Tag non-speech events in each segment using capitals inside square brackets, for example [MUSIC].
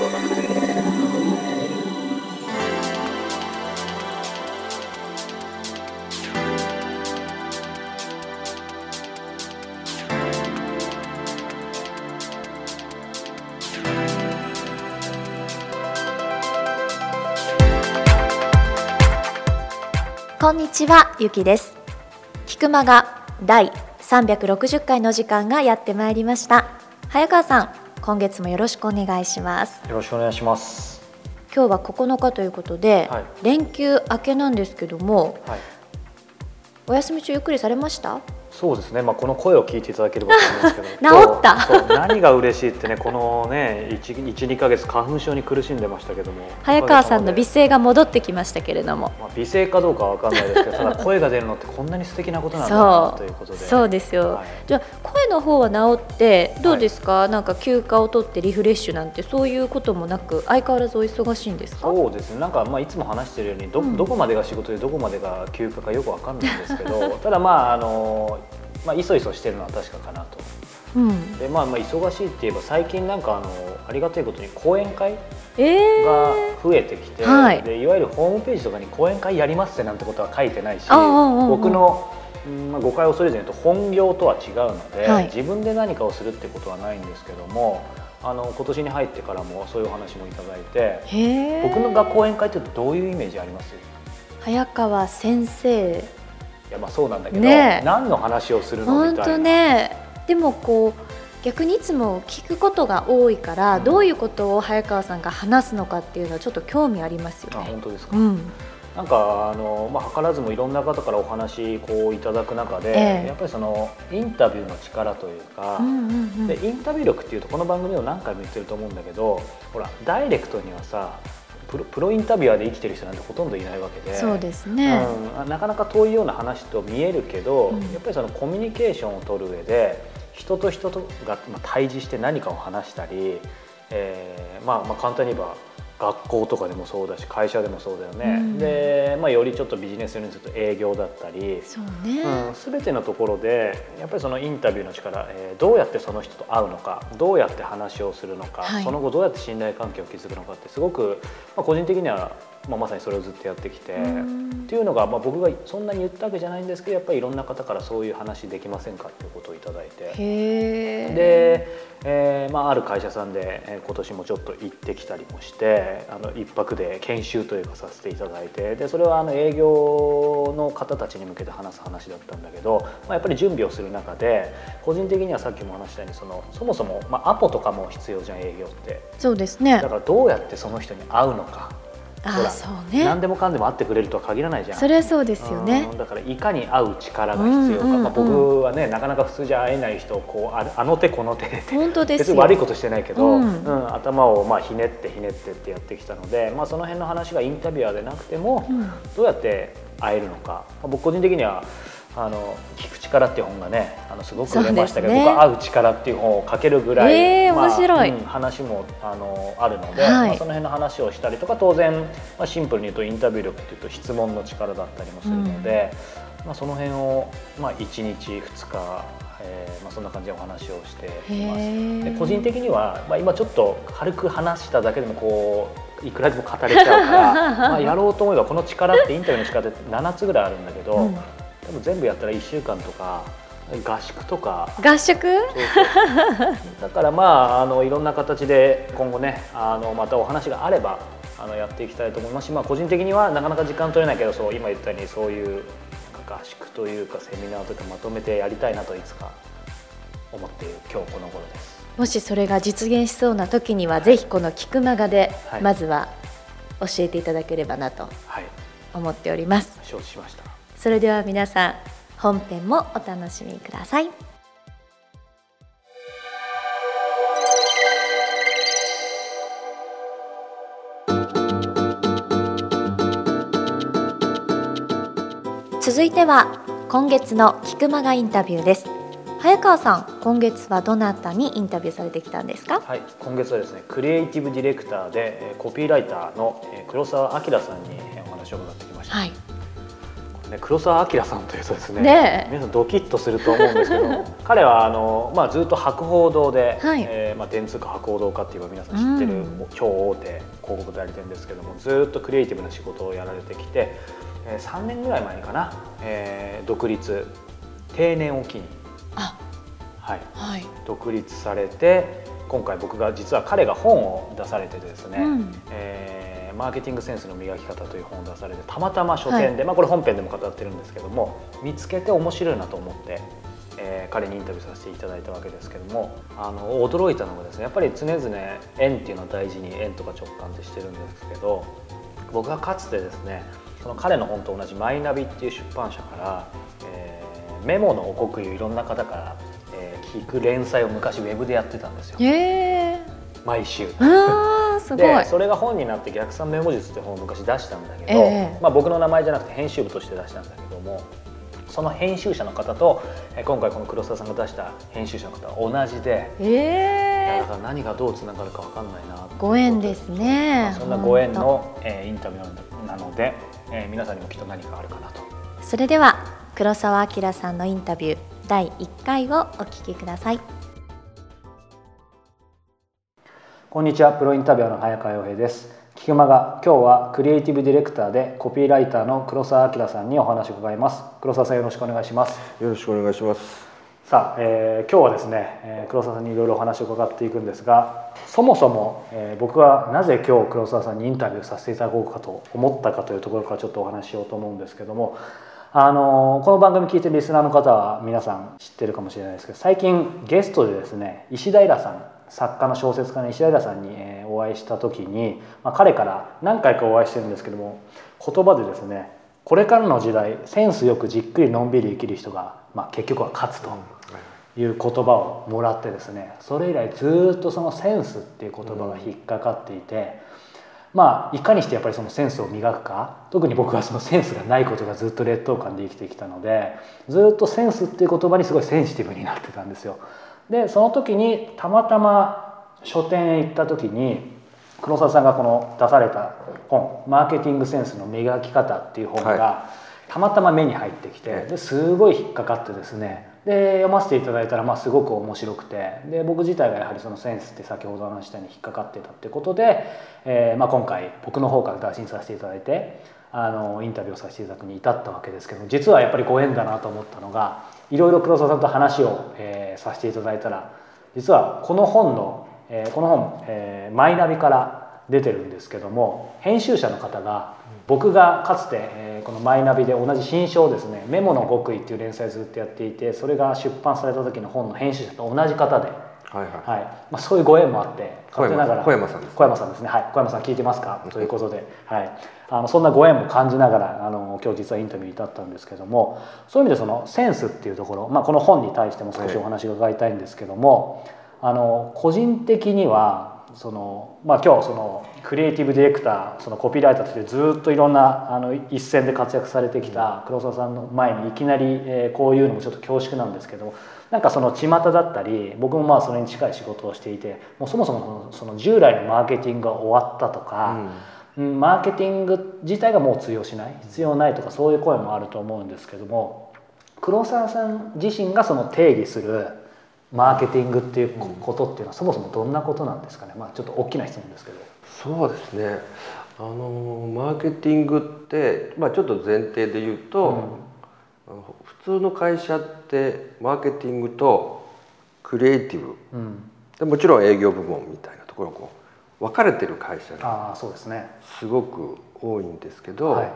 こんにちは、ゆきです。菊間が第360回の時間がやってまいりました。早川さん、今月もよろしくお願いします。よろしくお願いします。今日は9日ということで、はい連休明けなんですけども、はい。お休み中ゆっくりされました？そうですね。まあこの声を聞いていただければと思うんですけど。[LAUGHS] 治った何が嬉しいってね、このね一一二ヶ月花粉症に苦しんでましたけども。早川さんの美声が戻ってきましたけれども、まあ美声かどうかはわかんないですけど、[LAUGHS] ただ声が出るのってこんなに素敵なことなんだなということで。そうですよ。はいじゃあ声の方は治ってどうですか？なんか休暇を取ってリフレッシュなんてそういうこともなく相変わらずお忙しいんですか？そうですね。なんかまあいつも話してるようにど,、うんどこまでが仕事でどこまでが休暇かよくわかんないんですけど、[LAUGHS] ただまああのまあいそいそしてるのは確かかなと。うん。でまあまあ忙しいって言えば最近なんかあのありがたいことに講演会ええが増えてきて、はいでいわゆるホームページとかに講演会やりますってなんてことは書いてないし僕の、うんまあ、誤解を恐れずに言うと本業とは違うので、はい自分で何かをするってことはないんですけどもあの今年に入ってからもそういうお話もいただいて。僕のが講演会ってどういうイメージあります？早川先生。いやまあそうなんだけど、ねえ何の話をするの本当みたいな。ね。でもこう逆にいつも聞くことが多いから、うんどういうことを早川さんが話すのかっていうのはちょっと興味ありますよあね。本当ですか、うん。なんかあの、まあ、図らずもいろんな方からお話こういただく中で、ええやっぱりそのインタビューの力というか、うんうんうん。でインタビュー力っていうとこの番組でも何回も言ってると思うんだけどほらダイレクトにはさプロプロインタビュアーで生きてる人なんてほとんどいないわけで。そうですね。うん、なかなか遠いような話と見えるけど、うん。やっぱりそのコミュニケーションを取る上で人と人とがまあ対峙して何かを話したり、えーまあ、まあ簡単に言えば学校とかでもそうだし会社でもそうだよね、うんで、まあ、よりちょっとビジネスにすると営業だったり。そうね。うん、全てのところでやっぱりそのインタビューの力、えーどうやってその人と会うのかどうやって話をするのか、はいその後どうやって信頼関係を築くのかってすごく、まあ、個人的には、まあ、まさにそれをずっとやってきて、うんっていうのが、まあ、僕がそんなに言ったわけじゃないんですけどやっぱりいろんな方からそういう話できませんかっていうことをいただいて。で、えーまあ、ある会社さんで、えー今年もちょっと行ってきたりもしてあの一泊で研修というかさせていただいてでそれはあの営業の方たちに向けて話す話だったんだけど、まあ、やっぱり準備をする中で個人的にはさっきも話したようにそのそもそも、まあ、アポとかも必要じゃん営業ってそうですねだ。からどうやってその人に会うのかあほらそうね。何でもかんでも会ってくれるとは限らないじゃん。それはそうですよねうん。だからいかに会う力が必要か、まあ、僕はねなかなか普通じゃ会えない人をこうああの手この手で本当ですよ。別に悪いことしてないけど、ううんん頭をまあひねってひねってってやってきたので、まあ、その辺の話がインタビュアーでなくても、うんどうやって会えるのか、まあ僕個人的にはあの聞く力っていう本がねあのすごく売れましたけど、ね。僕は会う力っていう本を書けるぐらい、えーまあ面白い。うん話もあのあるので、はい。まあ、その辺の話をしたりとか当然、まあ、シンプルに言うとインタビュー力っていうと質問の力だったりもするので、まあ、その辺を、まあ、1日2日、えーまあ、そんな感じでお話をしています。で個人的には、まあ、今ちょっと軽く話しただけでもこういくらでも語れちゃうから [LAUGHS] まあやろうと思えばこの力ってインタビューの力って7つぐらいあるんだけど、うん多分全部やったら1週間とか合宿とか合宿？だからまああのいろんな形で今後ねあのまたお話があればあのやっていきたいと思いますし、まあ、個人的にはなかなか時間取れないけどそう今言ったようにそういう合宿というかセミナーとかまとめてやりたいなといつか思っている今日この頃です。もしそれが実現しそうな時にはぜひこの菊間がではいまずは教えていただければなとはい思っております。承知しました。それでは皆さん本編もお楽しみください。続いては今月の菊間がインタビューです。早川さん、今月はどなたにインタビューされてきたんですか？はい、今月はですねクリエイティブディレクターでえーコピーライターのえー黒澤明さんにえーお話を伺ってきました。はい。ね黒澤明さんというとですねねえ。皆さんドキッとすると思うんですけど [LAUGHS] 彼はあの、まあ、ずっと博報堂で、はい。えーまあ、電通か博報堂かっていうか皆さん知ってる、うん。超大手広告代理店ですけどもずっとクリエイティブな仕事をやられてきて、えー、3年ぐらい前にかな、えー独立定年を機に、あ。はい、はい。独立されて今回僕が実は彼が本を出されててですね、うん。えーマーケティングセンスの磨き方という本を出されてたまたま書店で、まあ、これ本編でも語ってるんですけども見つけて面白いなと思って、えー彼にインタビューさせていただいたわけですけどもあの驚いたのがですねやっぱり常々縁っていうのは大事に縁とか直感ってしてるんですけど僕がかつてですねその彼の本と同じ「マイナビ」っていう出版社から、えーメモのお国をいろんな方から、えー聞く連載を昔ウェブでやってたんですよ。へえ毎週。すごい。でそれが本になって「逆算メモ術」って本を昔出したんだけど、ええ。まあ、僕の名前じゃなくて編集部として出したんだけどもその編集者の方とえー今回この黒沢さんが出した編集者の方は同じで、えだから何がどうつながるか分かんないなご縁ですね。そんなご縁の、えーインタビューなので、えー皆さんにもきっと何かあるかなと。それでは黒澤明さんのインタビュー第1回をお聞きくださいこんにちはプロインタビュアーの早川洋平です。菊間が今日はクリエイティブディレクターでコピーライターの黒澤明さんにお話を伺います。黒澤さんよろしくお願いします。よろしくお願いします。さあ、えー今日はですね、えー黒澤さんにいろいろお話を伺っていくんですがそもそも、えー僕はなぜ今日黒澤さんにインタビューさせていただこうかと思ったかというところからちょっとお話ししようと思うんですけどもあのーこの番組聞いてるリスナーの方は皆さん知ってるかもしれないですけど最近ゲストでですね石平さん作家の小説家の石平さんに、えーお会いした時に、まあ、彼から何回かお会いしてるんですけども言葉でですねこれからの時代センスよくじっくりのんびり生きる人が、まあ、結局は勝つと。いう言葉をもらってですねそれ以来ずっとそのセンスっていう言葉が引っかかっていて、まあいかにしてやっぱりそのセンスを磨くか特に僕はそのセンスがないことがずっと劣等感で生きてきたのでずっとセンスっていう言葉にすごいセンシティブになってたんですよ。でその時にたまたま書店へ行った時に黒沢さんがこの出された本「マーケティングセンスの磨き方」っていう本が、はたまたま目に入ってきてええ。ですごい引っかかってですね。で読ませていただいたらまあすごく面白くて。で僕自体がやはりそのセンスって先ほど話したように引っかかってたってことで、えーまあ、今回僕の方から打診させていただいてあのインタビューをさせていただくに至ったわけですけど実はやっぱりご縁だなと思ったのがいろいろ黒沢さんと話を、えーさせていただいたら実はこの本の、えーこの本、えーマイナビから出てるんですけども編集者の方が僕がかつて、えーこのマイナビで同じ新書をですね「メモの極意」っていう連載ずっとやっていてそれが出版された時の本の編集者と同じ方で、はいはい。はい。まあ、そういうご縁もあって小山勝手ながら。小山さんです小山さんですね。はい。小山さん聞いてますか？ということで、はい、あのそんなご縁も感じながらあの今日実はインタビューに至ったんですけどもそういう意味でそのセンスっていうところ、まあ、この本に対しても少しお話を伺いたいんですけども、あの個人的にはその、まあ、今日そのクリエイティブディレクターそのコピーライターとしてずっといろんなあの一線で活躍されてきた黒沢さんの前にいきなり、えーこういうのもちょっと恐縮なんですけどなんかその巷だったり僕もまあそれに近い仕事をしていてもうそもそもその従来のマーケティングが終わったとか、うんマーケティング自体がもう通用しない必要ないとかそういう声もあると思うんですけども黒沢さん自身がその定義するマーケティングっていうこことっていうのはそもそもどんなことなんですかね、まあ、ちょっと大きな質問ですけど。そうですね。あのマーケティングって、まあちょっと前提で言うと、あの普通の会社ってマーケティングとクリエイティブ。うん、でもちろん営業部門みたいなところがこう分かれてる会社がすごく多いんですけど、はい。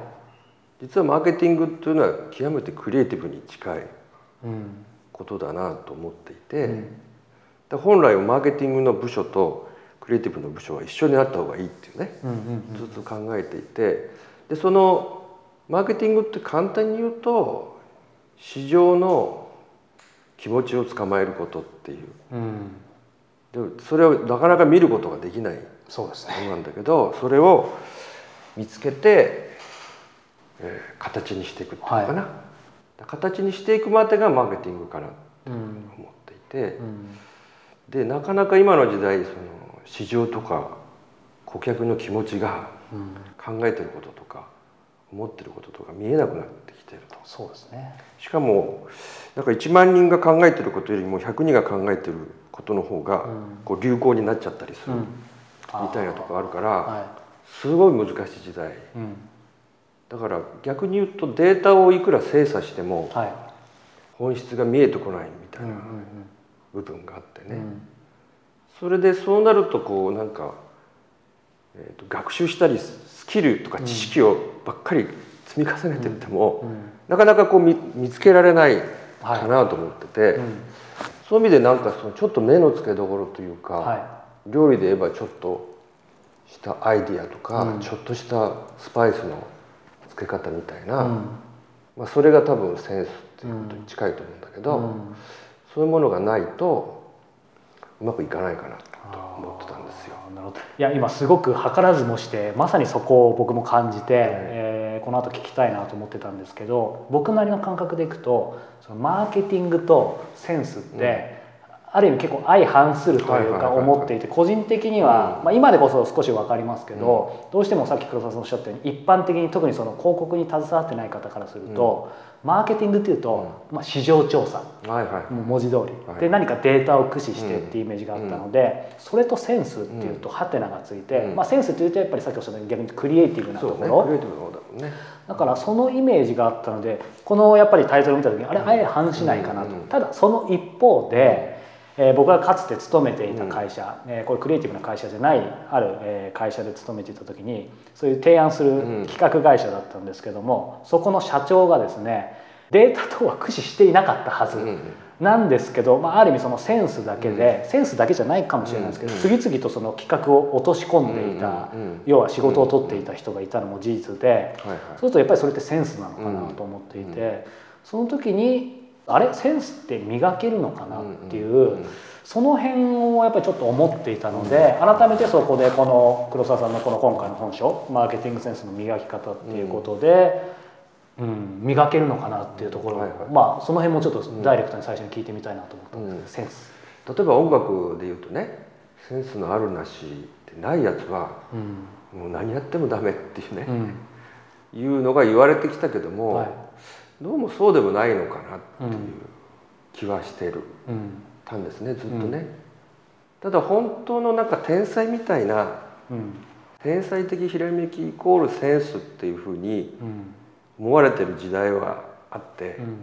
実はマーケティングっていうのは極めてクリエイティブに近いうん。ことだなと思っていて。うん。で本来はマーケティングの部署とクリエイティブの部署は一緒になった方がいいっていうねずっと考えていてでそのマーケティングって簡単に言うと市場の気持ちをつかまえることっていう。うん。うんでそれをなかなか見ることができない。そうですね。なんだけどそれを見つけて、えー形にしていくっていうのかな、形にしていくまでがマーケティングかなとうん思っていて。うん。でなかなか今の時代その市場とか顧客の気持ちがうん。考えてることとか思ってることとか見えなくなってきてると。そうですね。しかもなんか1万人が考えてることよりも100人が考えてることの方がこう流行になっちゃったりするみたいなとこあるから、はすごい難しい時代。いうん。だから逆に言うとデータをいくら精査してもはい。本質が見えてこないみたいな部分があってね、うん。それでそうなるとこうなんか、えーと学習したりスキルとか知識をばっかり積み重ねてっても、うん。なかなかこう見見つけられないかなと思ってて、うんそういう意味でなんかそのちょっと目の付けどころというか、は料理で言えばちょっとしたアイディアとか、うん。ちょっとしたスパイスの付け方みたいな、まあ、それが多分センスっていうことに近いと思うんだけど、うん。そういうものがないとうまくいかないかなと思ってたんですよ。なるほど。いや今すごく図らずもしてまさにそこを僕も感じて、えーこの後聞きたいなと思ってたんですけど僕なりの感覚でいくとそのマーケティングとセンスって、ある意味結構相反するというか思っていて個人的には、うんまあ、今でこそ少し分かりますけど、どうしてもさっき黒沢さんおっしゃったように一般的に特にその広告に携わってない方からすると、マーケティングっていうと、まあ、市場調査。もう文字通り、はい。で何かデータを駆使してっていうイメージがあったので、それとセンスっていうとハテナがついて、うん。まあ、センスっていうとやっぱりさっきおっしゃったように逆にクリエイティブなところ、クリエイティブな方だからそのイメージがあったのでこのやっぱりタイトルを見た時にあれ相反しないかなと、ただその一方で、えー僕がかつて勤めていた会社、えーこれクリエイティブな会社じゃないある、えー会社で勤めていた時にそういう提案するうん。企画会社だったんですけども、そこの社長がですねデータ等は駆使していなかったはず。うんうんなんですけど、まあ、ある意味そのセンスだけで、センスだけじゃないかもしれないですけど、うん次々とその企画を落とし込んでいた、うんうんうん要は仕事を取っていた人がいたのも事実で、そうするとやっぱりそれってセンスなのかなと思っていて、うん。その時にあれ？センスって磨けるのかなっていう、その辺をやっぱりちょっと思っていたので、改めてそこでこの黒沢さんのこの今回の本書「マーケティングセンスの磨き方」っていうことで、うん磨けるのかなっていうところ、まあその辺もちょっとダイレクトに最初に聞いてみたいなと思ったんですけど、センス。例えば音楽で言うとねセンスのあるなしってないやつはうん。もう何やってもダメっていうねう、ん。いうのが言われてきたけども、はいどうもそうでもないのかなっていううん気はしてる。うん。たんですねずっとね、ただ本当のなんか天才みたいなうん天才的ひらめきイコールセンスっていうふうにうん思われてる時代はあって、うん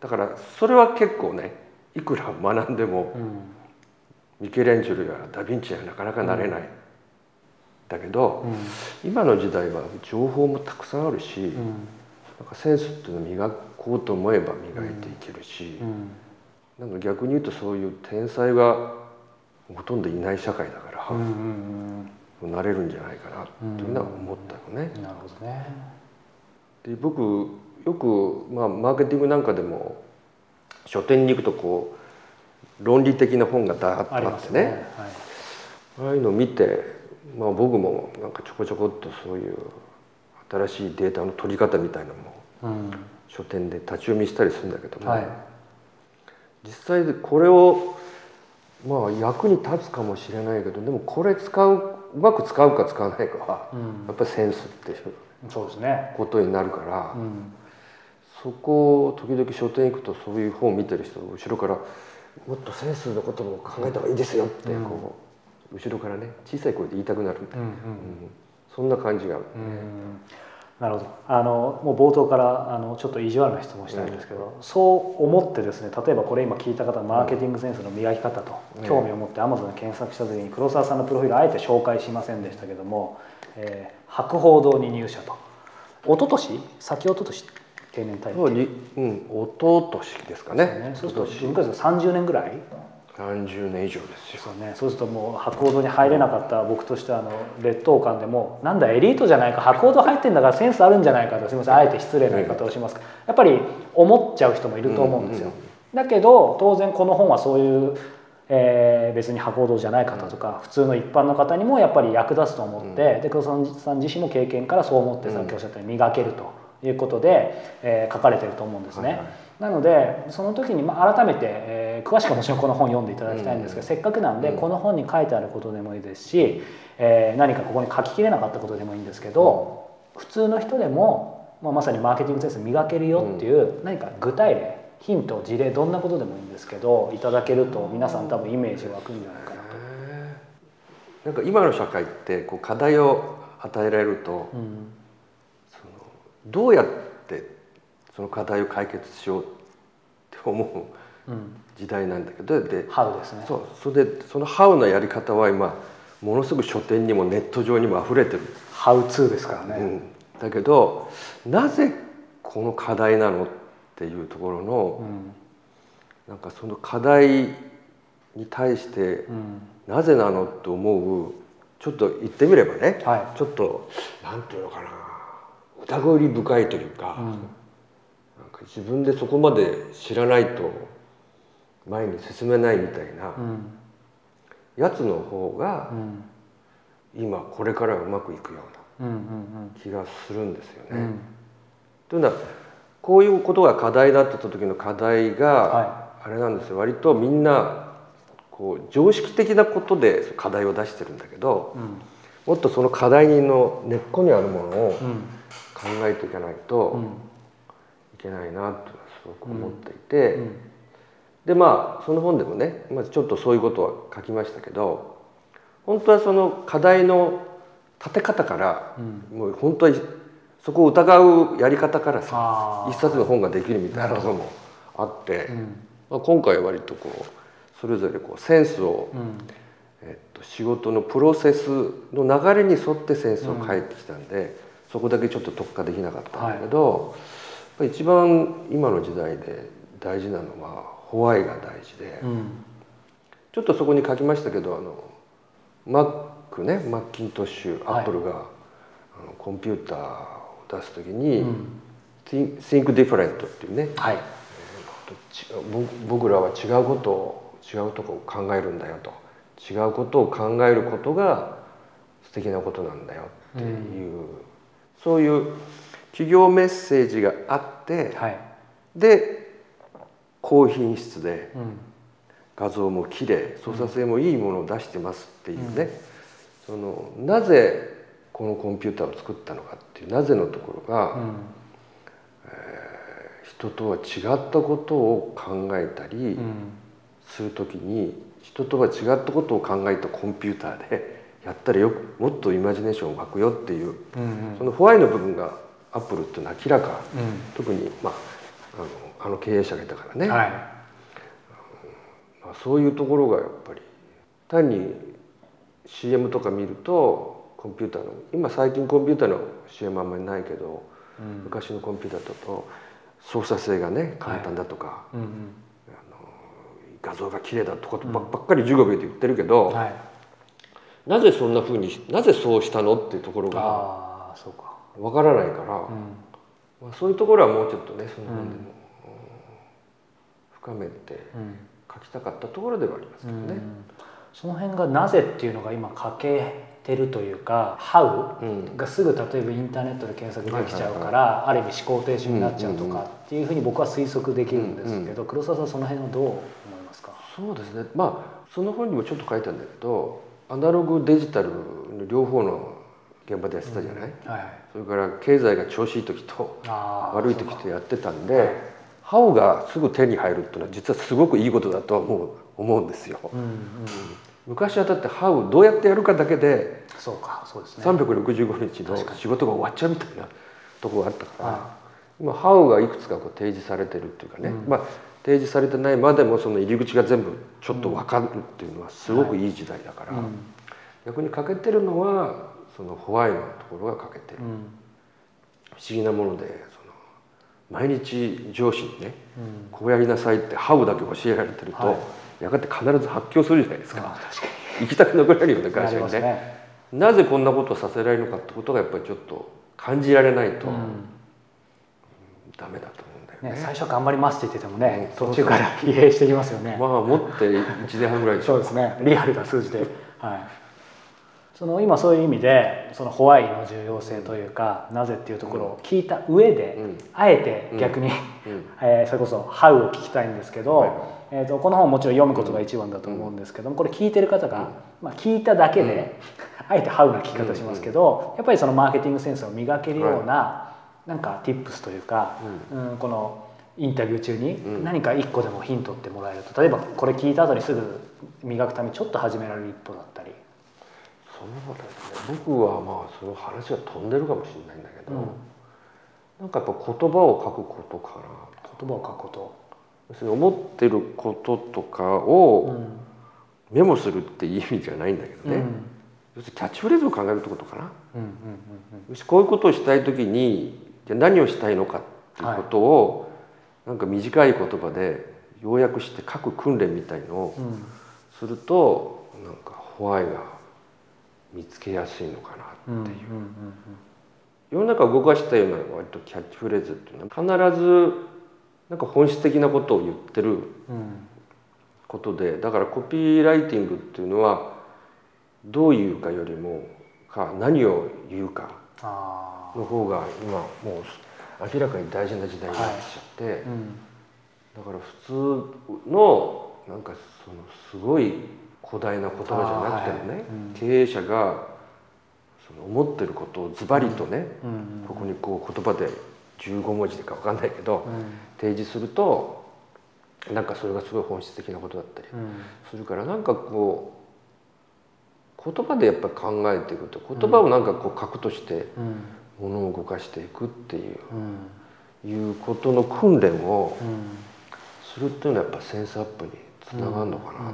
だからそれは結構ねいくら学んでもうんミケランジェロやダ・ヴィンチはなかなかなれない、だけど、うん今の時代は情報もたくさんあるし、うんなんかセンスっていうのを磨こうと思えば磨いていけるし、うんなんか逆に言うとそういう天才がほとんどいない社会だから、うんうんなれるんじゃないかなっていうのは思ったのね。うんなるほどね。で僕よく、まあ、マーケティングなんかでも書店に行くとこう論理的な本がダーッとあってねね。はいああいうのを見て、まあ、僕もなんかちょこちょこっとそういう新しいデータの取り方みたいなのもうん。書店で立ち読みしたりするんだけども、はい。実際でこれをまあ役に立つかもしれないけどでもこれ使ううまく使うか使わないかはうん。やっぱりセンスっていうそうですね。ことになるから、うん。そこを時々書店行くとそういう本を見てる人後ろから「もっとセンスのことも考えた方がいいですよ」ってうん。こう後ろからね小さい声で言いたくなるみたいな、うんうん。うんそんな感じが。ある、うん。なるほど。あのもう冒頭からあのちょっと意地悪な質問したいんですけど、そう思ってですね例えばこれ今聞いた方マーケティングセンスの磨き方とうん。興味を持って Amazon で検索した時に黒沢さんのプロフィールあえて紹介しませんでしたけども、えー博報堂に入社と。一昨年？先一昨年？定年退そうん。一昨年ですかね。ね。そうすると昔です30年ぐらい？30年以上ですよ。そうね、そうするともう博報堂に入れなかった僕としてはあの劣等感でもなんだエリートじゃないか博報堂入ってんだからセンスあるんじゃないかとすみません。あえて失礼な言い方をします。がやっぱり思っちゃう人もいると思うんですよ。だけど当然この本はそういう、えー別に博報堂じゃない方とか、普通の一般の方にもやっぱり役立つと思って、で黒沢さん自身も経験からそう思ってさっきおっしゃったように磨けるということで、えー書かれてると思うんですね。はいはい。なのでその時にまあ改めて、えー詳しくはもちろんこの本読んでいただきたいんですけど、せっかくなんで、うん。この本に書いてあることでもいいですし、えー何かここに書ききれなかったことでもいいんですけど、普通の人でもまあ、まさにマーケティングセンス磨けるよっていう何か具体例ヒント事例どんなことでもいいんですけどいただけると皆さん多分イメージ湧くんじゃないかなと。なんか今の社会ってこう課題を与えられると、うんどうやってその課題を解決しようって思ううん、時代なんだけどでハウですね。そうそれでその「ハウ」のやり方は今ものすごく書店にもネット上にも溢れてる、ハウツーですからね。うん、だけどなぜこの課題なのっていうところの、うん。なんかその課題に対してうん。なぜなのって思うちょっと言ってみればね、はちょっとなんていうのかな疑り深いというか,、い。うん。なんか自分でそこまで知らないと前に進めないみたいなうん。やつの方がうん。今これからうまくいくような気がするんですよね。うん。というのはこういうことが課題だった時の課題が、はあれなんですよ。割とみんなこう常識的なことで課題を出してるんだけどうん。もっとその課題の根っこにあるものをうん考えていかないとうん。いけないなとすごく思っていて、うん。でまあその本でもね、まあ、ちょっとそういうことは書きましたけど本当はその課題の立て方からうん。もう本当はそこを疑うやり方からさ一冊の本ができるみたいなこともあって、うん。まあ、今回は割とこうそれぞれこうセンスを、うん。えっと、仕事のプロセスの流れに沿ってセンスを変えてきたんで、そこだけちょっと特化できなかったんだけど、やっぱり一番今の時代で大事なのはホワイが大事で、うん。ちょっとそこに書きましたけどあの Mac ねマッキントッシュアはい。ップルが、あのコンピューターを出す時に、うん。Think Different っていうねはい。僕らは違うことを違うとこを考えるんだよと。違うことを考えることが素敵なことなんだよっていう、そういう企業メッセージがあって、はい。で高品質でうん。画像も綺麗操作性もいいものを出してますっていうね、そのなぜこのコンピューターを作ったのかっていうなぜのところが、うん。人とは違ったことを考えたり、うん。する時に人とは違ったことを考えたコンピューターでやったらよくもっとイマジネーション湧くよっていううんそのホワイの部分がアップルっていうのは明らか。う特に、まあ、あのあの経営者がいたからね、んはい。まあ、そういうところがやっぱり単に CM とか見るとコンピューターの今最近コンピューターの CM あんまりないけどうん。昔のコンピューターだと操作性がね簡単だとか、うん画像が綺麗だとかばばっかり15秒で言ってるけど、うんはいなぜそんなふうにしなぜそうしたのっていうところがわからないから、うん。まあ、そういうところはもうちょっとねその本でも、うん。深めてうん。書きたかったところではありますけどね。その辺がなぜっていうのが今欠けてるというか「How うん」がすぐ例えばインターネットで検索できちゃうからある意味思考停止になっちゃうとかっていうふうに僕は推測できるんですけど黒沢さんその辺はどう思いますか？そうですね。まあその本にもちょっと書いたんだけどアナログデジタルの両方の現場でやってたじゃない、はいはい。それから経済が調子いい時と悪い時とやってたんでハオがすぐ手に入るっていうのは実はすごくいいことだとは思う思うんですよ。うんうん。昔はだってハウどうやってやるかだけでそうかそうですね。365日の仕事が終わっちゃうみたいなところがあったから、は今ハウがいくつかこう提示されてるっていうかね、うん。まあ提示されてないまでもその入り口が全部ちょっと分かるっていうのはすごくいい時代だから、うん。逆に欠けてるのはそのホワイのところが欠けてる、うん。不思議なものでその毎日上司にねうん。こうやりなさいってハウだけ教えられてると、はい。やがて必ず発狂するじゃないですか、行きたくなくなるような会社にね。ね。なぜこんなことをさせられるのかってことがやっぱりちょっと感じられないとうん。ダメだとね。ね最初は頑張りますって言っててもねうん途中から疲弊してきますよね。まあ持って1年半ぐらい。でしょそうですね。リアルな数字で、はい、その今そういう意味でそのホワイの重要性というか、なぜっていうところを聞いた上で、うん。あえて逆に、うん。[LAUGHS] えーそれこそ「How」を聞きたいんですけど、はいはい。えー、とこの本をもちろん読むことが一番だと思うんですけどもこれ聞いてる方が、まあ、聞いただけで、あえて「How」な聞き方しますけど、やっぱりそのマーケティングセンスを磨けるような、なんか tips というか、うん。このインタビュー中に何か一個でもヒントってもらえると例えばこれ聞いた後にすぐ磨くためにちょっと始められる一歩だったり。そうだよね。僕はまあその話が飛んでるかもしれないんだけど、うん。なんかやっぱ言葉を書くことかな言葉を書くこと、要するに思ってることとかうをん。メモするっていう意味じゃないんだけどね、うん。要するにキャッチフレーズを考えるってことかな。うんうんよしこういうことをしたい時にじゃあ何をしたいのかっていうことを、なんか短い言葉で要約して書く訓練みたいのをうん。うんするとなんかホワイが見つけやすいのかなう。んうんっていう、世の中を動かしたような割とキャッチフレーズっていうのは必ずなんか本質的なことを言ってるうん。うんことでだからコピーライティングっていうのはどう言うかよりもか何を言うか。あの方が今もう明らかに大事な時代になってきちゃって、ーうん。だから普通のなんかそのすごい古代な言葉じゃなくてもね、はい。うん。経営者がその思ってることをズバリとね、うん。うんここにこう言葉で15文字でか分かんないけど、うん。提示するとなんかそれがすごい本質的なことだったりうん。するからなんかこう言葉でやっぱり考えていくと言葉をなんかこう核としてうん。ものを動かしていくっていううん。いうことの訓練をうん。するっていうのはやっぱセンスアップにつながるのかな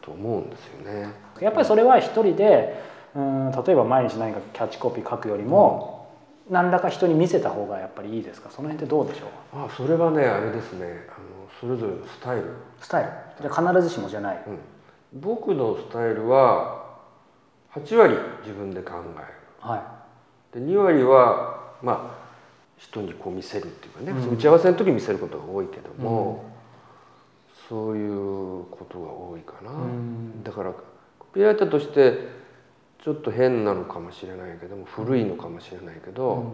と思うんですよね。やっぱりそれは一人でうん例えば毎日何かキャッチコピー書くよりも、何らか人に見せた方がやっぱりいいですか？その辺ってどうでしょう？あそれはねあれですね。あのそれぞれスタイル、スタイル。じゃあ必ずしもじゃない、うん、僕のスタイルは8割自分で考えはい。るで2割はまあ人にこう見せるっていうかね、うん。打ち合わせの時に見せることが多いけども、そういうことが多いかな、うん。だからコピーライターとしてちょっと変なのかもしれないけども古いのかもしれないけど、うん。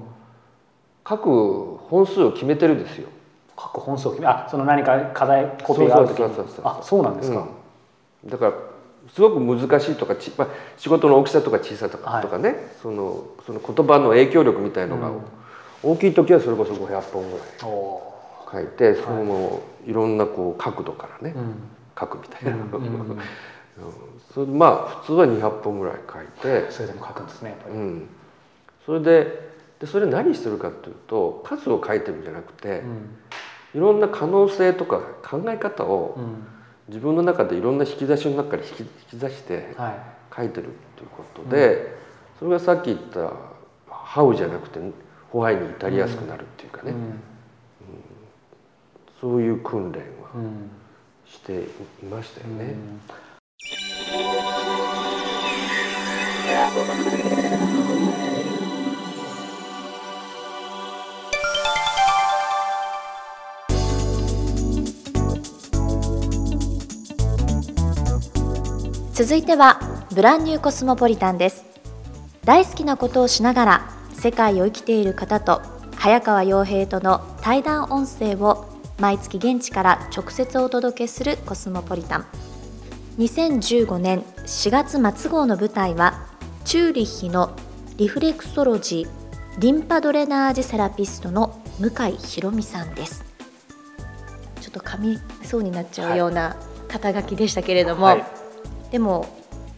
書く本数を決めてるんですよ。書く本数を決めあその何か課題コピーがある時に。そうそうそうそう。あそうなんですか、うん。だからすごく難しいとかち、まあ、仕事の大きさとか小ささとか,、はい。とかねそのその言葉の影響力みたいのが、うん。大きい時はそれこそ500本ぐらいお書いてそのいろんなこう角度からね、ーうん。書くみたいな、うん [LAUGHS] それでまあ普通は200本ぐらい書いて、それでも書くんですねやっぱり、うん、それででそれ何してるかっていうと数を書いてるんじゃなくて、いろんな可能性とか考え方をうんうん自分の中でいろんな引き出しの中から引き引き出してはい。書いてるっていうことで、それがさっき言った「ハウ」じゃなくて「ホワイ」に至りやすくなるっていうかね、そういう訓練はうん。うんしていましたよね。続いてはブランニューコスモポリタンです。大好きなことをしながら世界を生きている方と早川洋平との対談音声を毎月現地から直接お届けするコスモポリタン。2015年4月末号の舞台はチューリッヒのリフレクソロジーリンパドレナージセラピストの向井博美さんです。ちょっと噛みそうになっちゃうような肩書きでしたけれども、はい。でも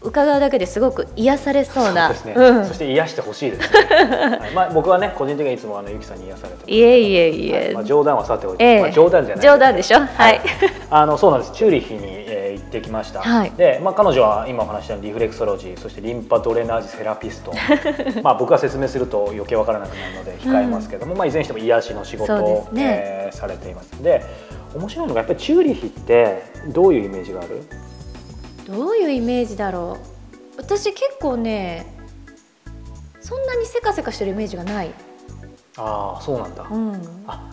伺うだけですごく癒されそうな。そうですね、うん。そして癒してほしいですね、はい。まあ、僕はね個人的にはいつもあのゆきさんに癒されていえいえいえ、はい。まあ、冗談はさておいて、ええ。まあ、冗談じゃない冗談でしょ？はい、あのそうなんです。チューリッヒに、えー行ってきました、はい。で、まあ、彼女は今お話ししたリフレクソロジーそしてリンパドレナージセラピスト。[LAUGHS] まあ僕が説明すると余計わからなくなるので控えますけども、まあ、いずれにしても癒しの仕事を、すね。えーされています。で面白いのがやっぱりチューリッヒってどういうイメージがある？どういうイメージだろう？私結構ねそんなにせかせかしてるイメージがない、ああそうなんだ、うん、あ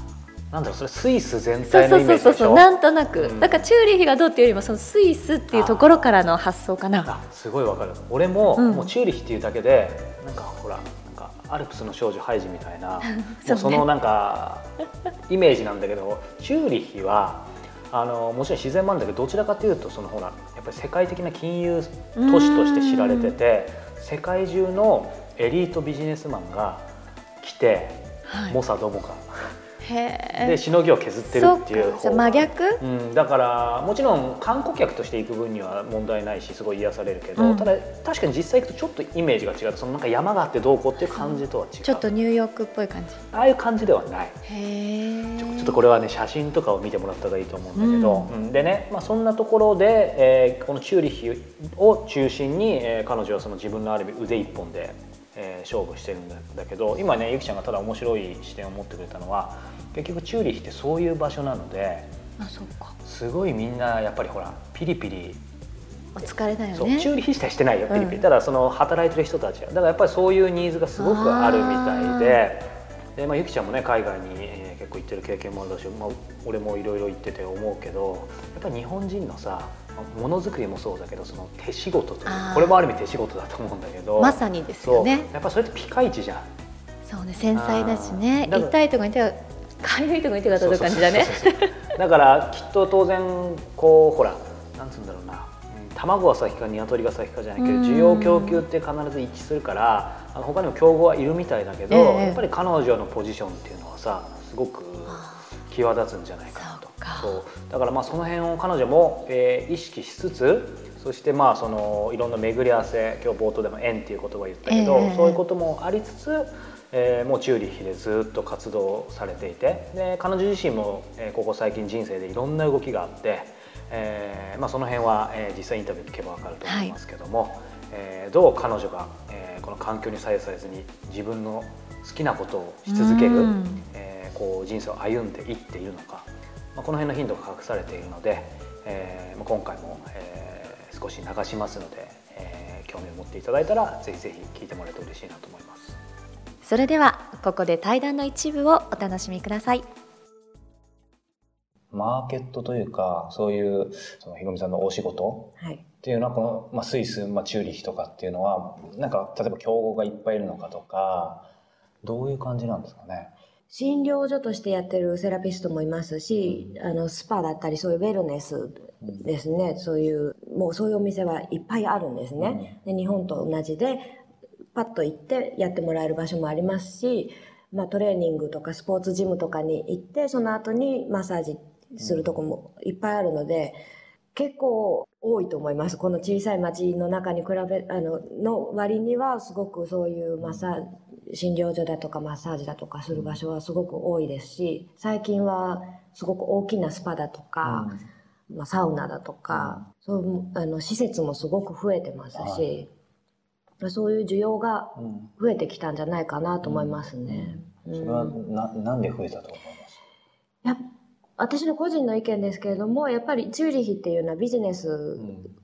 なんだろうそれスイス全そう体のイメそうそうそうージでしょそうなんとなく、うん。だからチューリッヒがどうっていうよりもそのスイスっていうところからの発想かな。あすごいわかる。俺も,、うん。もうチューリッヒっていうだけでなんかほらなんかアルプスの少女ハイジみたいな [LAUGHS] そうね。もうそのなんかイメージなんだけどチューリッヒはあのもちろん自然もあるんだけどどちらかというとそのほらやっぱり世界的な金融都市として知られてて世界中のエリートビジネスマンが来てはい。猛者どもがへでしのぎを削ってるっていう方が。真逆？うん、だからもちろん観光客として行く分には問題ないしすごい癒されるけど、うん。ただ確かに実際行くとちょっとイメージが違ってそのなんか山があってどうこうっていう感じとは違うちょっとニューヨークっぽい感じ。ああいう感じではない。へえちょちょっとこれはね写真とかを見てもらった方がいいと思うんだけど、うん。でね、まあ、そんなところで、えーこのチューリッヒを中心に、えー彼女はその自分のある意味腕一本で、えー勝負してるんだだけど今ねゆきちゃんがただ面白い視点を持ってくれたのは結局チューリッヒってそういう場所なのですごいみんなやっぱりほらピリピリ。お疲れだよね。チューリッヒしかしてないよピリピリ、うんただその働いてる人たちは。だからやっぱりそういうニーズがすごくあるみたいで。で、まあ、ゆきちゃんもね海外に、構行ってる経験もあるし、まあ、俺もいろいろ行ってて思うけどやっぱり日本人のさまあものづくりもそうだけどその手仕事とこれもある意味手仕事だと思うんだけどまさにですよね。やっぱそれってピカイチじゃん。そうね繊細だしね。痛いとこに手がかゆいとこに手が届く感じだね。だからきっと当然こうほらなんつうんだろうな。うん卵が先か鶏が先かじゃないけどうん。需要供給って必ず一致するからあの他にも競合はいるみたいだけど、ええ。やっぱり彼女のポジションっていうのはさすごく際立つんじゃないかなと。そうだからまあその辺を彼女も、えー意識しつつそしてまあそのいろんな巡り合わせ今日冒頭でも縁っていう言葉を言ったけど、ええ。そういうこともありつつ、えーもうチューリッヒでずっと活動されていてで彼女自身も、えーここ最近人生でいろんな動きがあって、えーまあ、その辺は、えー実際インタビュー聞けば分かると思いますけども、えーどう彼女が、えーこの環境に左右されずに自分の好きなことをし続ける、うん。えーこう人生を歩んでいっているのか、まあ、この辺のヒントが隠されているので、えーまあ、今回も、えー少し流しますので、えー興味を持っていただいたらぜひぜひ聞いてもらえると嬉しいなと思います。それではここで対談の一部をお楽しみくださいマーケットというかそういうそのひろみさんのお仕事はい。っていうのはこの、まあ、スイス、まあ、チューリッヒとかっていうのはなんか例えば競合がいっぱいいるのかとかどういう感じなんですかね？診療所としてやってるセラピストもいますし、あの、スパだったり、そういうウェルネスですね。そういう、もうそういうお店はいっぱいあるんですね。で日本と同じで、パッと行ってやってもらえる場所もありますし、まあトレーニングとかスポーツジムとかに行って、その後にマッサージするとこもいっぱいあるので、結構多いと思います。この小さい町の中に比べ、あの、の割にはすごくそういうマッサージ、診療所だとかマッサージだとかする場所はすごく多いですし、最近はすごく大きなスパだとか、まあ、サウナだとか、そういうあの施設もすごく増えてますし、そういう需要がうん増えてきたんじゃないかなと思いますね。それはななんで増えたと思います？やっ私の個人の意見ですけれども、やっぱりチューリヒっていうのはビジネス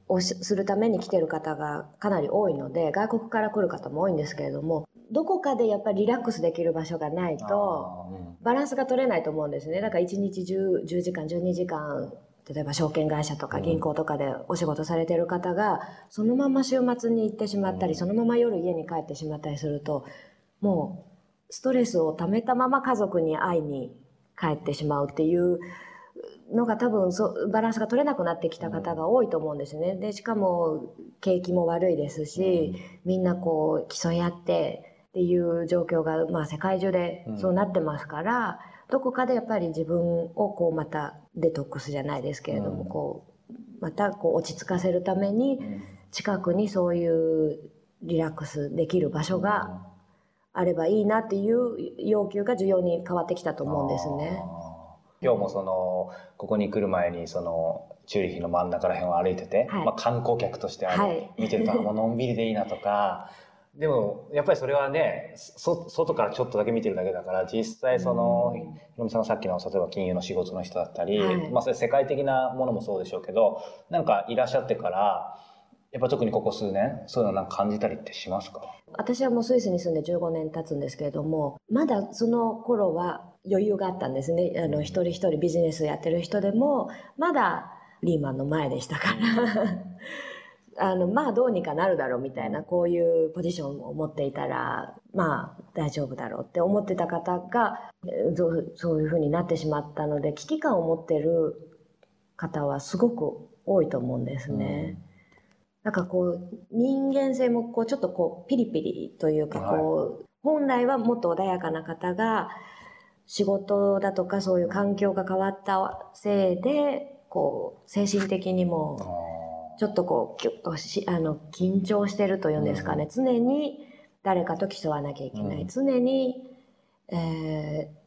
をしするために来てる方がかなり多いので、外国から来る方も多いんですけれども、どこかでやっぱりリラックスできる場所がないと、バランスが取れないと思うんですね。だから1日 10, 10時間、12時間、例えば証券会社とか銀行とかでお仕事されてる方が、そのまま週末に行ってしまったり、そのまま夜家に帰ってしまったりすると、もうストレスを溜めたまま家族に会いに帰ってしまうっていうのが多分そバランスが取れなくなってきた方が多いと思うんですね。で、しかも景気も悪いですし、みんなこう競い合ってっていう状況がまあ世界中でそうなってますから、どこかでやっぱり自分をこうまたデトックスじゃないですけれども、うん。こうまたこう落ち着かせるために近くにそういうリラックスできる場所があればいいなっていう要求が需要に変わってきたと思うんですね。今日もそのここに来る前にそのチューリッヒの真ん中ら辺を歩いてて、はい。まあ、観光客としてある、はい。見てるとあもうのんびりでいいなとか。[LAUGHS] でもやっぱりそれはねそ外からちょっとだけ見てるだけだから実際そのうん。ひろみさんがさっきの例えば金融の仕事の人だったり、はい。まあ、それ世界的なものもそうでしょうけどなんかいらっしゃってからやっぱ特にここ数年そういうのなんか感じたりってしますか？私はもうスイスに住んで15年経つんですけれども、まだその頃は余裕があったんですね。あの、一人一人ビジネスやってる人でも、まだリーマンの前でしたから、[LAUGHS] あの、まあどうにかなるだろうみたいな、こういうポジションを持っていたら、まあ大丈夫だろうって思ってた方が、そうそういうふうになってしまったので、危機感を持ってる方はすごく多いと思うんですね。なんかこう、人間性もこう、ちょっとこう、ピリピリというか、こう、本来はもっと穏やかな方が、仕事だとかそういう環境が変わったせいで、こう、精神的にも、ちょっとこう、キュッとし、あの、緊張してるというんですかね。常に誰かと競わなきゃいけない。常に、えー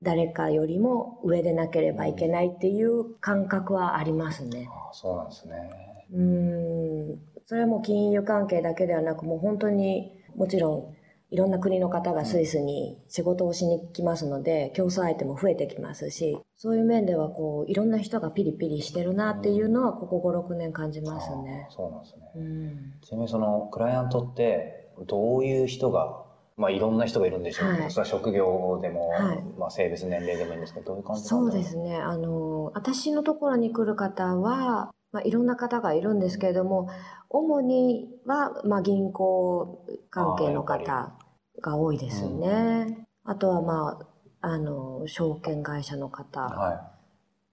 誰かよりも上でなければいけないっていう感覚はありますね。あそうなんですね。うん。それはもう金融関係だけではなく、もう本当に、もちろん、いろんな国の方がスイスに仕事をしに来ますので、競争相手も増えてきますし、そういう面ではこう、いろんな人がピリピリしてるなっていうのは、ここ5、6年感じますねあ。そうなんですね。うん。ちなみにそのクライアントってどういう人が、まあいろんな人がいるんでしょうけど、はいそれは職業でも、はいまあ性別年齢でもいいんですけど、どういう感じなんそうだろですね。あの、私のところに来る方は、まあ、いろんな方がいるんですけれども、主には、まあ、銀行関係の方が多いですね。あとは、まあ、あの、証券会社の方。は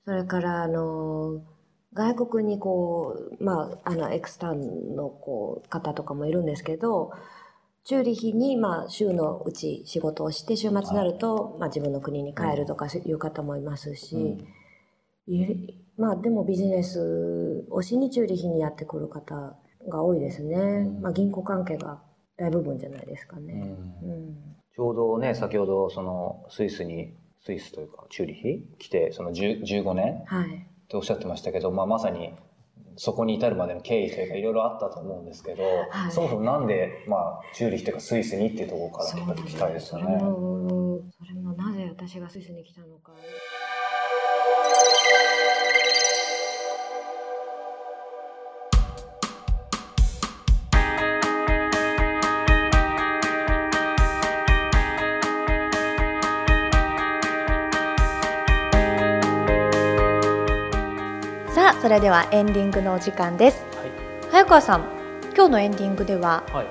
それから、あの、外国にこう、まあ、あの、エクスターンのこう、方とかもいるんですけど、チューリヒに、まあ、週のうち仕事をして、週末になると、まあ、自分の国に帰るとかいう方もいますし、うんいまあ、でもビジネスをしにチューリヒにやってくる方が多いですね。んまあ、銀行関係が大部分じゃないですかい。うね。んうん。ちょうどね、先ほどそのスイスに、スイスというかチューリヒ来て、その10 15年はい。っておっしゃってましたけど、まあまさにそこに至るまでの経緯というかいろいろあったと思うんですけど、はいそもそもなんで、まあ、チューリヒというかスイスにっていうところから聞きたいですよね。それも、それもなぜ私がスイスに来たのか。それではエンディングのお時間です。はい。早川さん今日のエンディングでははい。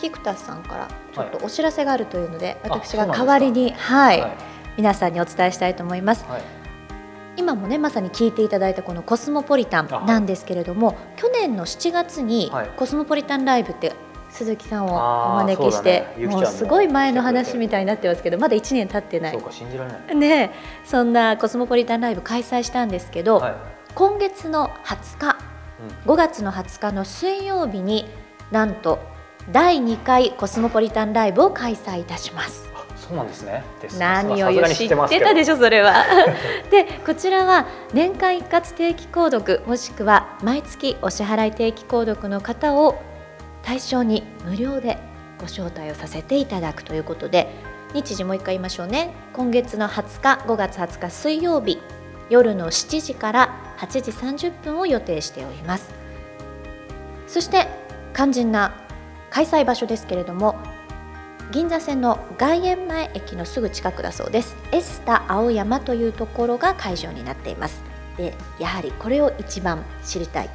キクタスさんからちょっとお知らせがあるというので、あ私が代わりにはい、はい。皆さんにお伝えしたいと思います。はい。今もねまさに聞いていただいたこのコスモポリタンなんですけれども、去年の7月にはい。コスモポリタンライブって鈴木さんをお招きして、ね。もうすごい前の話みたいになってますけどまだ1年経ってない。そうか信じられない。ねそんなコスモポリタンライブ開催したんですけど、はい今月の20日5月の20日の水曜日になんと第2回コスモポリタンライブを開催いたします。あそうなんですね。です。何を言う知ってたでしょそれは。[LAUGHS] でこちらは年間一括定期購読もしくは毎月お支払い定期購読の方を対象に無料でご招待をさせていただくということで日時もう一回言いましょうね。今月の20日5月20日水曜日夜の7時から8時30分を予定しております。そして肝心な開催場所ですけれども銀座線の外苑前駅のすぐ近くだそうです。エスタ青山というところが会場になっています。でやはりこれを一番知りたい。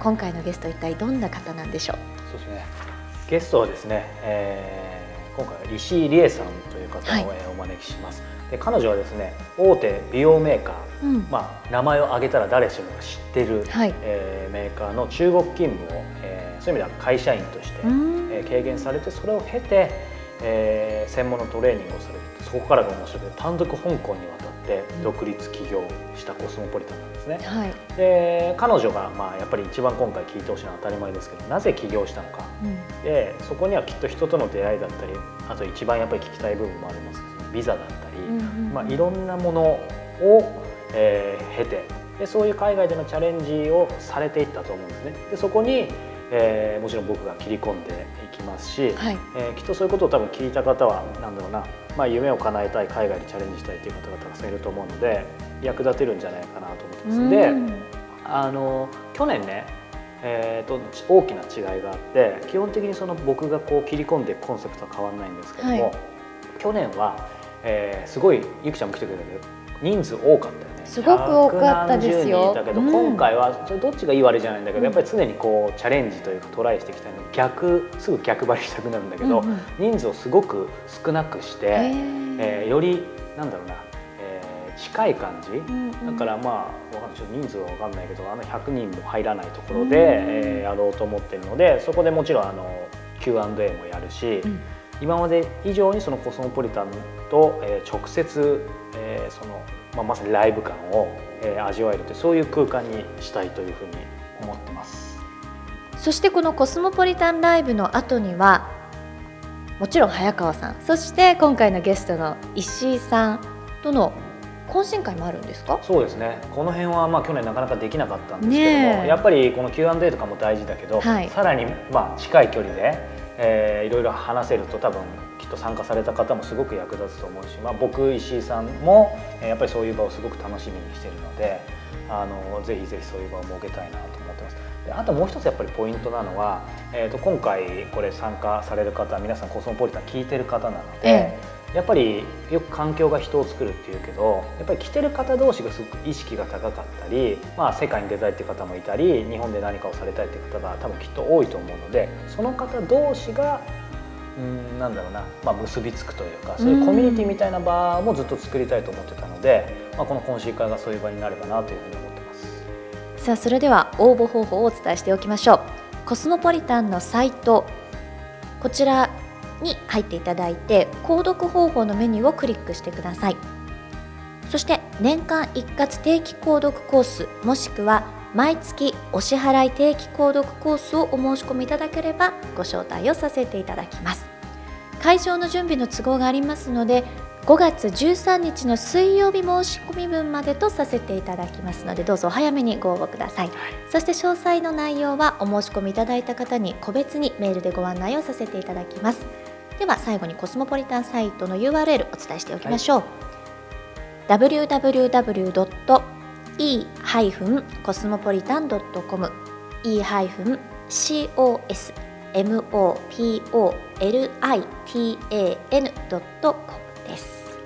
今回のゲスト一体どんな方なんでしょう？そうですね。ゲストはですね、えー今回は石井理恵さんという方を、お招きしますで彼女はですね大手美容メーカー、うん。まあ、名前を挙げたら誰しもが知ってる、はい。えーメーカーの中国勤務を、えーそういう意味では会社員として、うん。えー軽減されてそれを経て、えー専門のトレーニングをされてそこからが面白くて単独香港に渡って独立起業したコスモポリタンなんですね。はい、で彼女が、まあ、やっぱり一番今回聞いてほしいのは当たり前ですけどなぜ起業したのか。うん。でそこにはきっと人との出会いだったりあと一番やっぱり聞きたい部分もありますけどビザだったまあ、いろんなものを、えー経てでそういう海外でのチャレンジをされていったと思うんですね。でそこに、えーもちろん僕が切り込んでいきますし、はい。えーきっとそういうことを多分聞いた方はなんだろうな、まあ、夢を叶えたい海外にチャレンジしたいという方がたくさんいると思うので役立てるんじゃないかなと思ってます。でうん。あの去年ね、えーと大きな違いがあって基本的にその僕がこう切り込んでコンセプトは変わらないんですけども、はい。去年は、えーすごいゆきちゃんも来てくれたけど人数多かったよね。すごく多かったですよ。百何十人いたけど、うん。今回はどっちがいい悪いじゃないんだけど、うん。やっぱり常にこうチャレンジというかトライしていきたいの逆すぐ逆張りしたくなるんだけど、うんうん。人数をすごく少なくして、へー。えーよりなんだろうな、えー近い感じ、うんうん。だからまあわかんないちょっと人数は分かんないけどあの100人も入らないところで、うん。えーやろうと思ってるのでそこでもちろんあの Q&A もやるし、うん。今まで以上にそのコスモポリタンと、えー直接、えーそのまあ、まさにライブ感を、えー味わえるというそういう空間にしたいというふうに思ってます。そしてこのコスモポリタンライブの後にはもちろん早川さん。そして今回のゲストの石井さんとの懇親会もあるんですか？そうですね。この辺はまあ去年なかなかできなかったんですけども、やっぱりこの Q&A とかも大事だけど、はい。さらにまあ近い距離で、えーいろいろ話せると多分きっと参加された方もすごく役立つと思うし、まあ、僕石井さんもえーやっぱりそういう場をすごく楽しみにしているのであのぜひぜひそういう場を設けたいなと思ってます。であともう一つやっぱりポイントなのは、えー、と今回これ参加される方皆さんコスモポリタン聞いてる方なので。えやっぱりよく環境が人を作るっていうけどやっぱり来てる方同士がすごく意識が高かったり、まあ、世界に出たいっていう方もいたり日本で何かをされたいっていう方が多分きっと多いと思うのでその方同士がうんなんだろうな、まあ、結びつくというかそういうコミュニティみたいな場もずっと作りたいと思ってたので、まあ、この懇親会がそういう場になればなというふうに思ってます。さあそれでは応募方法をお伝えしておきましょう。コスモポリタンのサイトこちらに入っていただいて購読方法のメニューをクリックしてください。そして年間一括定期購読コースもしくは毎月お支払い定期購読コースをお申し込みいただければご招待をさせていただきます。会場の準備の都合がありますので5月13日の水曜日申し込み分までとさせていただきますのでどうぞお早めにご応募ください、そして詳細の内容はお申し込みいただいた方に個別にメールでご案内をさせていただきます。では最後にコスモポリタンサイトの URL お伝えしておきましょう、www.e-cosmopolitan.com e-cosmopolitan.com です。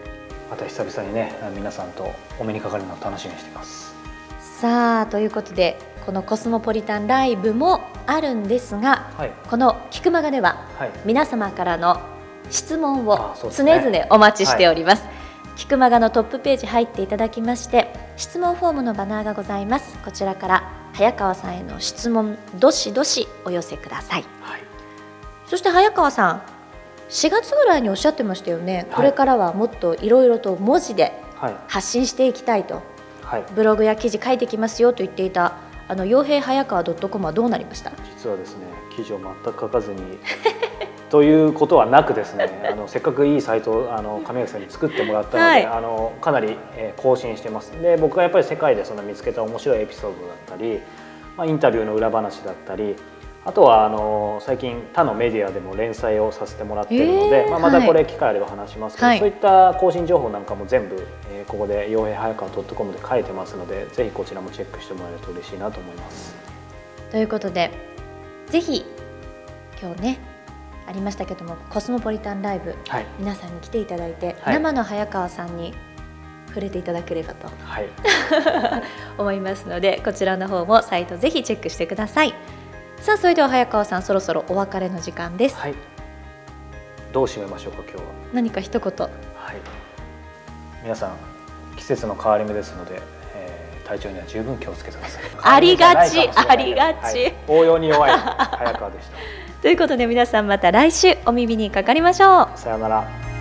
また久々にね皆さんとお目にかかるのを楽しみにしています。さあということでこのコスモポリタンライブもあるんですがはい、この「キクマガ」でははい。皆様からの質問を常ね。々お待ちしております。キクマガのトップページ入っていただきまして質問フォームのバナーがございます。こちらから早川さんへの質問どしどしお寄せください。はい。そして早川さん4月ぐらいにおっしゃってましたよね、これからはもっといろいろと文字ではい。発信していきたいと。はい。ブログや記事書いてきますよと言っていたあの傭兵早川 .com はどうなりました？実はですね記事を全く書かずに [LAUGHS] ということはなくですね [LAUGHS] あのせっかくいいサイトをあの亀垣さんに作ってもらったので、はい。あのかなり、えー更新してます。で僕がやっぱり世界でその見つけた面白いエピソードだったり、まあ、インタビューの裏話だったりあとはあの最近他のメディアでも連載をさせてもらっているので、えーまあ、またはい。これ機会あれば話しますけど、はい。そういった更新情報なんかも全部、えーここで傭兵早川 .com で書いてますのでぜひこちらもチェックしてもらえると嬉しいなと思います。ということでぜひ今日ねありましたけどもコスモポリタンライブはい、皆さんに来ていただいて、はい生の早川さんに触れていただければとはい [LAUGHS] 思いますのでこちらの方もサイトぜひチェックしてくださいさあそれでは早川さんそろそろお別れの時間です、はい。どう締めましょうか今日は。何か一言はい。皆さん季節の変わり目ですので、えー体調には十分気をつけてください。ありがちありがちはい応用に弱い早川でし [LAUGHS] ということで皆さんまた来週お耳にかかりましょうた。さようなら。